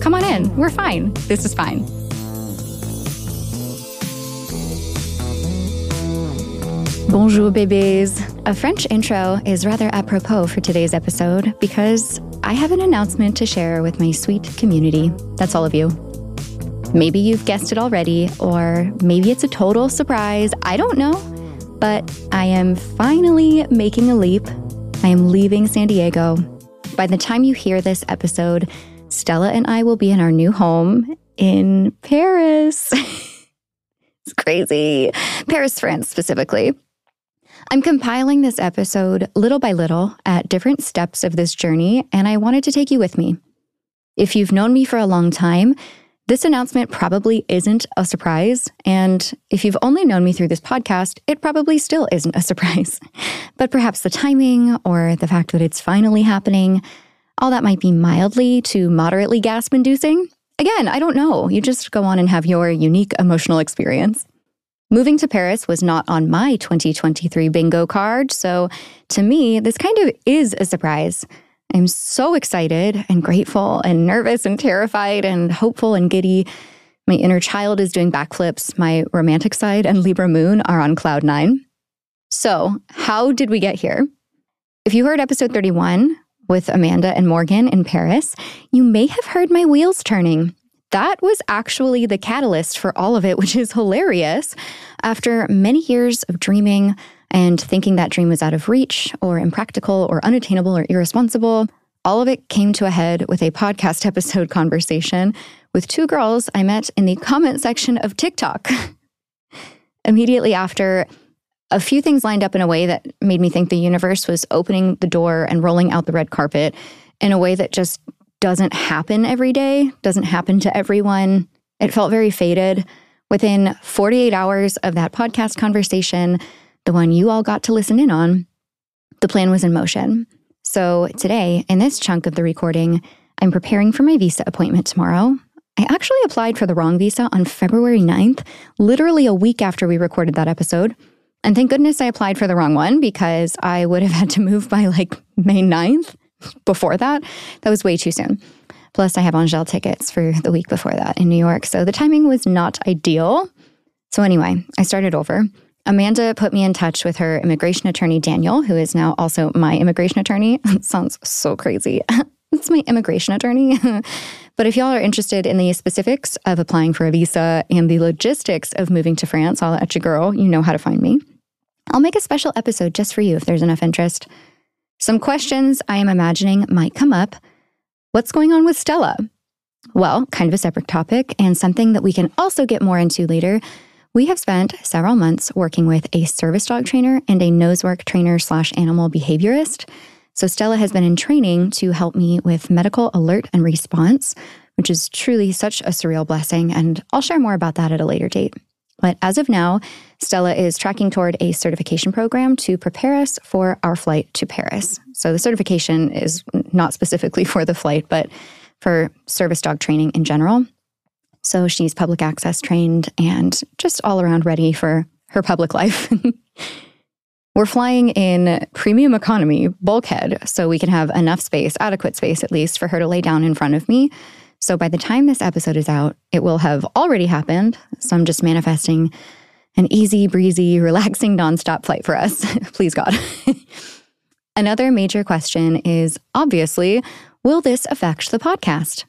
Come on in. We're fine. This is fine. Bonjour, bébés. A French intro is rather apropos for today's episode because I have an announcement to share with my sweet community. That's all of you. Maybe you've guessed it already, or maybe it's a total surprise. I don't know. But I am finally making a leap. I am leaving San Diego. By the time you hear this episode, Stella and I will be in our new home in Paris. it's crazy. Paris, France, specifically. I'm compiling this episode little by little at different steps of this journey, and I wanted to take you with me. If you've known me for a long time, this announcement probably isn't a surprise. And if you've only known me through this podcast, it probably still isn't a surprise. But perhaps the timing or the fact that it's finally happening, all that might be mildly to moderately gasp inducing. Again, I don't know. You just go on and have your unique emotional experience. Moving to Paris was not on my 2023 bingo card, so to me, this kind of is a surprise. I'm so excited and grateful and nervous and terrified and hopeful and giddy. My inner child is doing backflips. My romantic side and Libra moon are on cloud nine. So, how did we get here? If you heard episode 31 with Amanda and Morgan in Paris, you may have heard my wheels turning. That was actually the catalyst for all of it, which is hilarious. After many years of dreaming, and thinking that dream was out of reach or impractical or unattainable or irresponsible. All of it came to a head with a podcast episode conversation with two girls I met in the comment section of TikTok. Immediately after, a few things lined up in a way that made me think the universe was opening the door and rolling out the red carpet in a way that just doesn't happen every day, doesn't happen to everyone. It felt very fated. Within 48 hours of that podcast conversation, the one you all got to listen in on, the plan was in motion. So today, in this chunk of the recording, I'm preparing for my visa appointment tomorrow. I actually applied for the wrong visa on February 9th, literally a week after we recorded that episode. And thank goodness I applied for the wrong one because I would have had to move by like May 9th before that. That was way too soon. Plus, I have Angel tickets for the week before that in New York. So the timing was not ideal. So, anyway, I started over. Amanda put me in touch with her immigration attorney, Daniel, who is now also my immigration attorney. sounds so crazy. it's my immigration attorney. but if y'all are interested in the specifics of applying for a visa and the logistics of moving to France, I'll at you girl. You know how to find me. I'll make a special episode just for you if there's enough interest. Some questions I am imagining might come up. What's going on with Stella? Well, kind of a separate topic and something that we can also get more into later we have spent several months working with a service dog trainer and a nosework trainer slash animal behaviorist. So Stella has been in training to help me with medical alert and response, which is truly such a surreal blessing. And I'll share more about that at a later date. But as of now, Stella is tracking toward a certification program to prepare us for our flight to Paris. So the certification is not specifically for the flight, but for service dog training in general. So she's public access trained and just all around ready for her public life. We're flying in premium economy bulkhead, so we can have enough space, adequate space at least, for her to lay down in front of me. So by the time this episode is out, it will have already happened. So I'm just manifesting an easy breezy, relaxing nonstop flight for us. Please, God. Another major question is obviously, will this affect the podcast?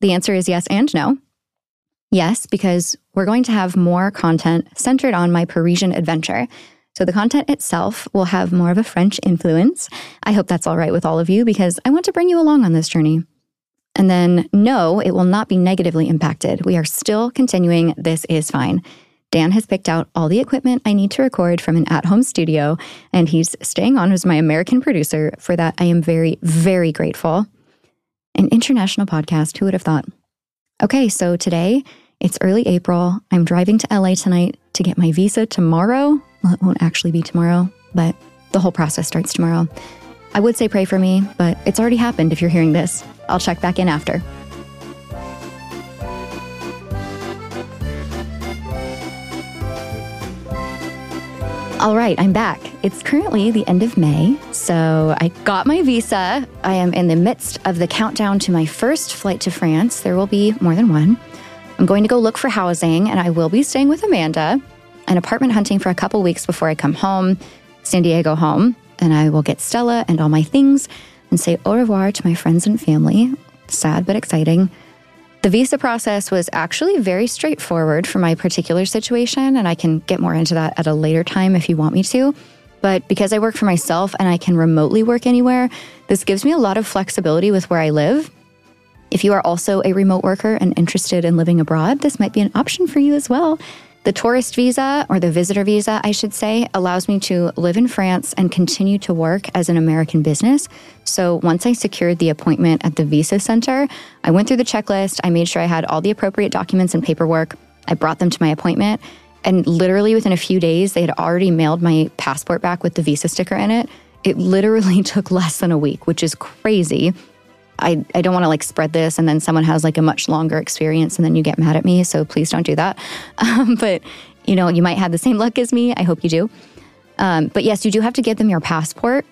The answer is yes and no. Yes, because we're going to have more content centered on my Parisian adventure. So the content itself will have more of a French influence. I hope that's all right with all of you because I want to bring you along on this journey. And then, no, it will not be negatively impacted. We are still continuing This Is Fine. Dan has picked out all the equipment I need to record from an at home studio, and he's staying on as my American producer. For that, I am very, very grateful. An international podcast, who would have thought? Okay, so today it's early April. I'm driving to LA tonight to get my visa tomorrow. Well, it won't actually be tomorrow, but the whole process starts tomorrow. I would say pray for me, but it's already happened if you're hearing this. I'll check back in after. All right, I'm back. It's currently the end of May, so I got my visa. I am in the midst of the countdown to my first flight to France. There will be more than one. I'm going to go look for housing, and I will be staying with Amanda and apartment hunting for a couple weeks before I come home, San Diego home, and I will get Stella and all my things and say au revoir to my friends and family. Sad but exciting. The visa process was actually very straightforward for my particular situation, and I can get more into that at a later time if you want me to. But because I work for myself and I can remotely work anywhere, this gives me a lot of flexibility with where I live. If you are also a remote worker and interested in living abroad, this might be an option for you as well. The tourist visa, or the visitor visa, I should say, allows me to live in France and continue to work as an American business. So once I secured the appointment at the visa center, I went through the checklist. I made sure I had all the appropriate documents and paperwork. I brought them to my appointment. And literally within a few days, they had already mailed my passport back with the visa sticker in it. It literally took less than a week, which is crazy. I, I don't want to like spread this and then someone has like a much longer experience and then you get mad at me. So please don't do that. Um, but, you know, you might have the same luck as me. I hope you do. Um, but yes, you do have to give them your passport.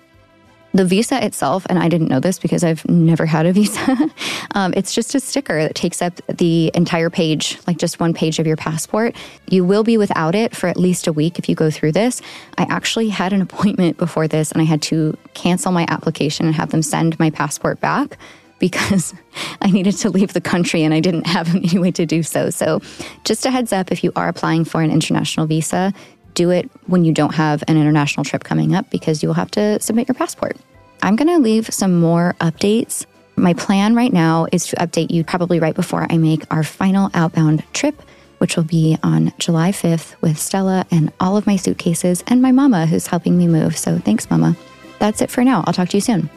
The visa itself, and I didn't know this because I've never had a visa, um, it's just a sticker that takes up the entire page, like just one page of your passport. You will be without it for at least a week if you go through this. I actually had an appointment before this and I had to cancel my application and have them send my passport back because I needed to leave the country and I didn't have any way to do so. So, just a heads up if you are applying for an international visa, do it when you don't have an international trip coming up because you will have to submit your passport. I'm going to leave some more updates. My plan right now is to update you probably right before I make our final outbound trip, which will be on July 5th with Stella and all of my suitcases and my mama who's helping me move. So, thanks, mama. That's it for now. I'll talk to you soon.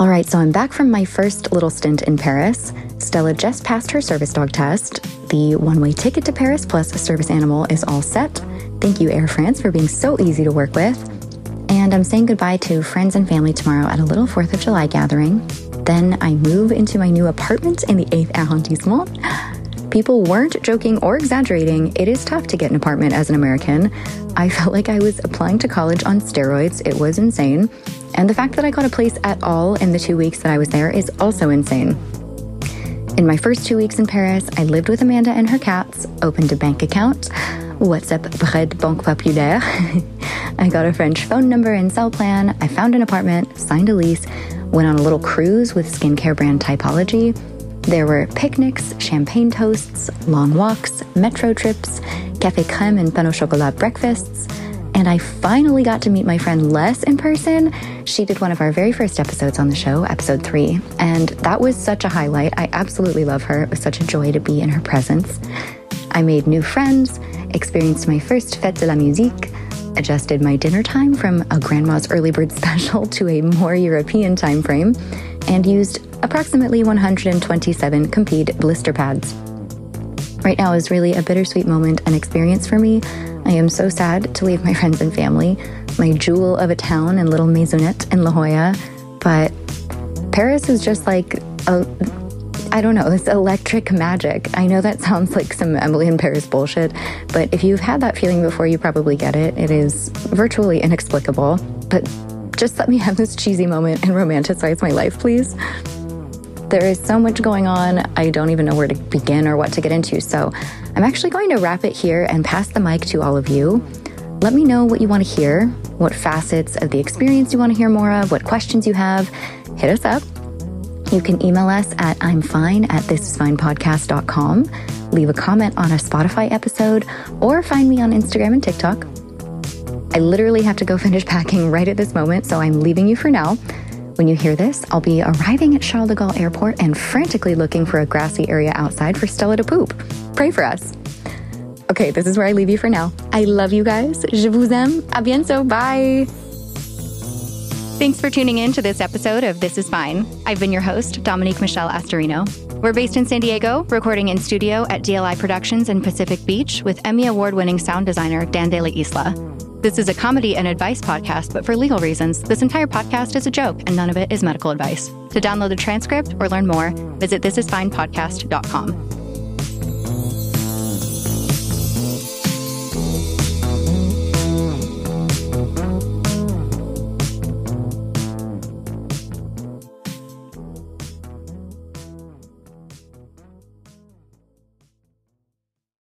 All right, so I'm back from my first little stint in Paris. Stella just passed her service dog test. The one way ticket to Paris plus a service animal is all set. Thank you, Air France, for being so easy to work with. And I'm saying goodbye to friends and family tomorrow at a little 4th of July gathering. Then I move into my new apartment in the 8th arrondissement. People weren't joking or exaggerating. It is tough to get an apartment as an American. I felt like I was applying to college on steroids. It was insane. And the fact that I got a place at all in the two weeks that I was there is also insane. In my first two weeks in Paris, I lived with Amanda and her cats, opened a bank account. What's up, BRED Banque Populaire? I got a French phone number and cell plan. I found an apartment, signed a lease, went on a little cruise with skincare brand Typology there were picnics, champagne toasts, long walks, metro trips, cafe creme and pain au chocolat breakfasts, and I finally got to meet my friend Les in person. She did one of our very first episodes on the show, episode three, and that was such a highlight. I absolutely love her. It was such a joy to be in her presence. I made new friends, experienced my first Fête de la Musique, adjusted my dinner time from a grandma's early bird special to a more European time frame, and used approximately 127 Compeed blister pads. Right now is really a bittersweet moment and experience for me. I am so sad to leave my friends and family, my jewel of a town and little maisonette in La Jolla, but Paris is just like a I don't know, this electric magic. I know that sounds like some Emily in Paris bullshit, but if you've had that feeling before, you probably get it. It is virtually inexplicable, but just let me have this cheesy moment and romanticize my life, please. There is so much going on, I don't even know where to begin or what to get into. So I'm actually going to wrap it here and pass the mic to all of you. Let me know what you want to hear, what facets of the experience you want to hear more of, what questions you have. Hit us up. You can email us at I'm fine at thisisfinepodcast.com, leave a comment on a Spotify episode, or find me on Instagram and TikTok. I literally have to go finish packing right at this moment, so I'm leaving you for now. When you hear this, I'll be arriving at Charles de Gaulle Airport and frantically looking for a grassy area outside for Stella to poop. Pray for us. Okay, this is where I leave you for now. I love you guys. Je vous aime. A bientôt. Bye. Thanks for tuning in to this episode of This Is Fine. I've been your host, Dominique Michelle Astorino. We're based in San Diego, recording in studio at DLI Productions in Pacific Beach with Emmy Award winning sound designer Dan De La Isla. This is a comedy and advice podcast, but for legal reasons, this entire podcast is a joke and none of it is medical advice. To download the transcript or learn more, visit thisisfinepodcast.com.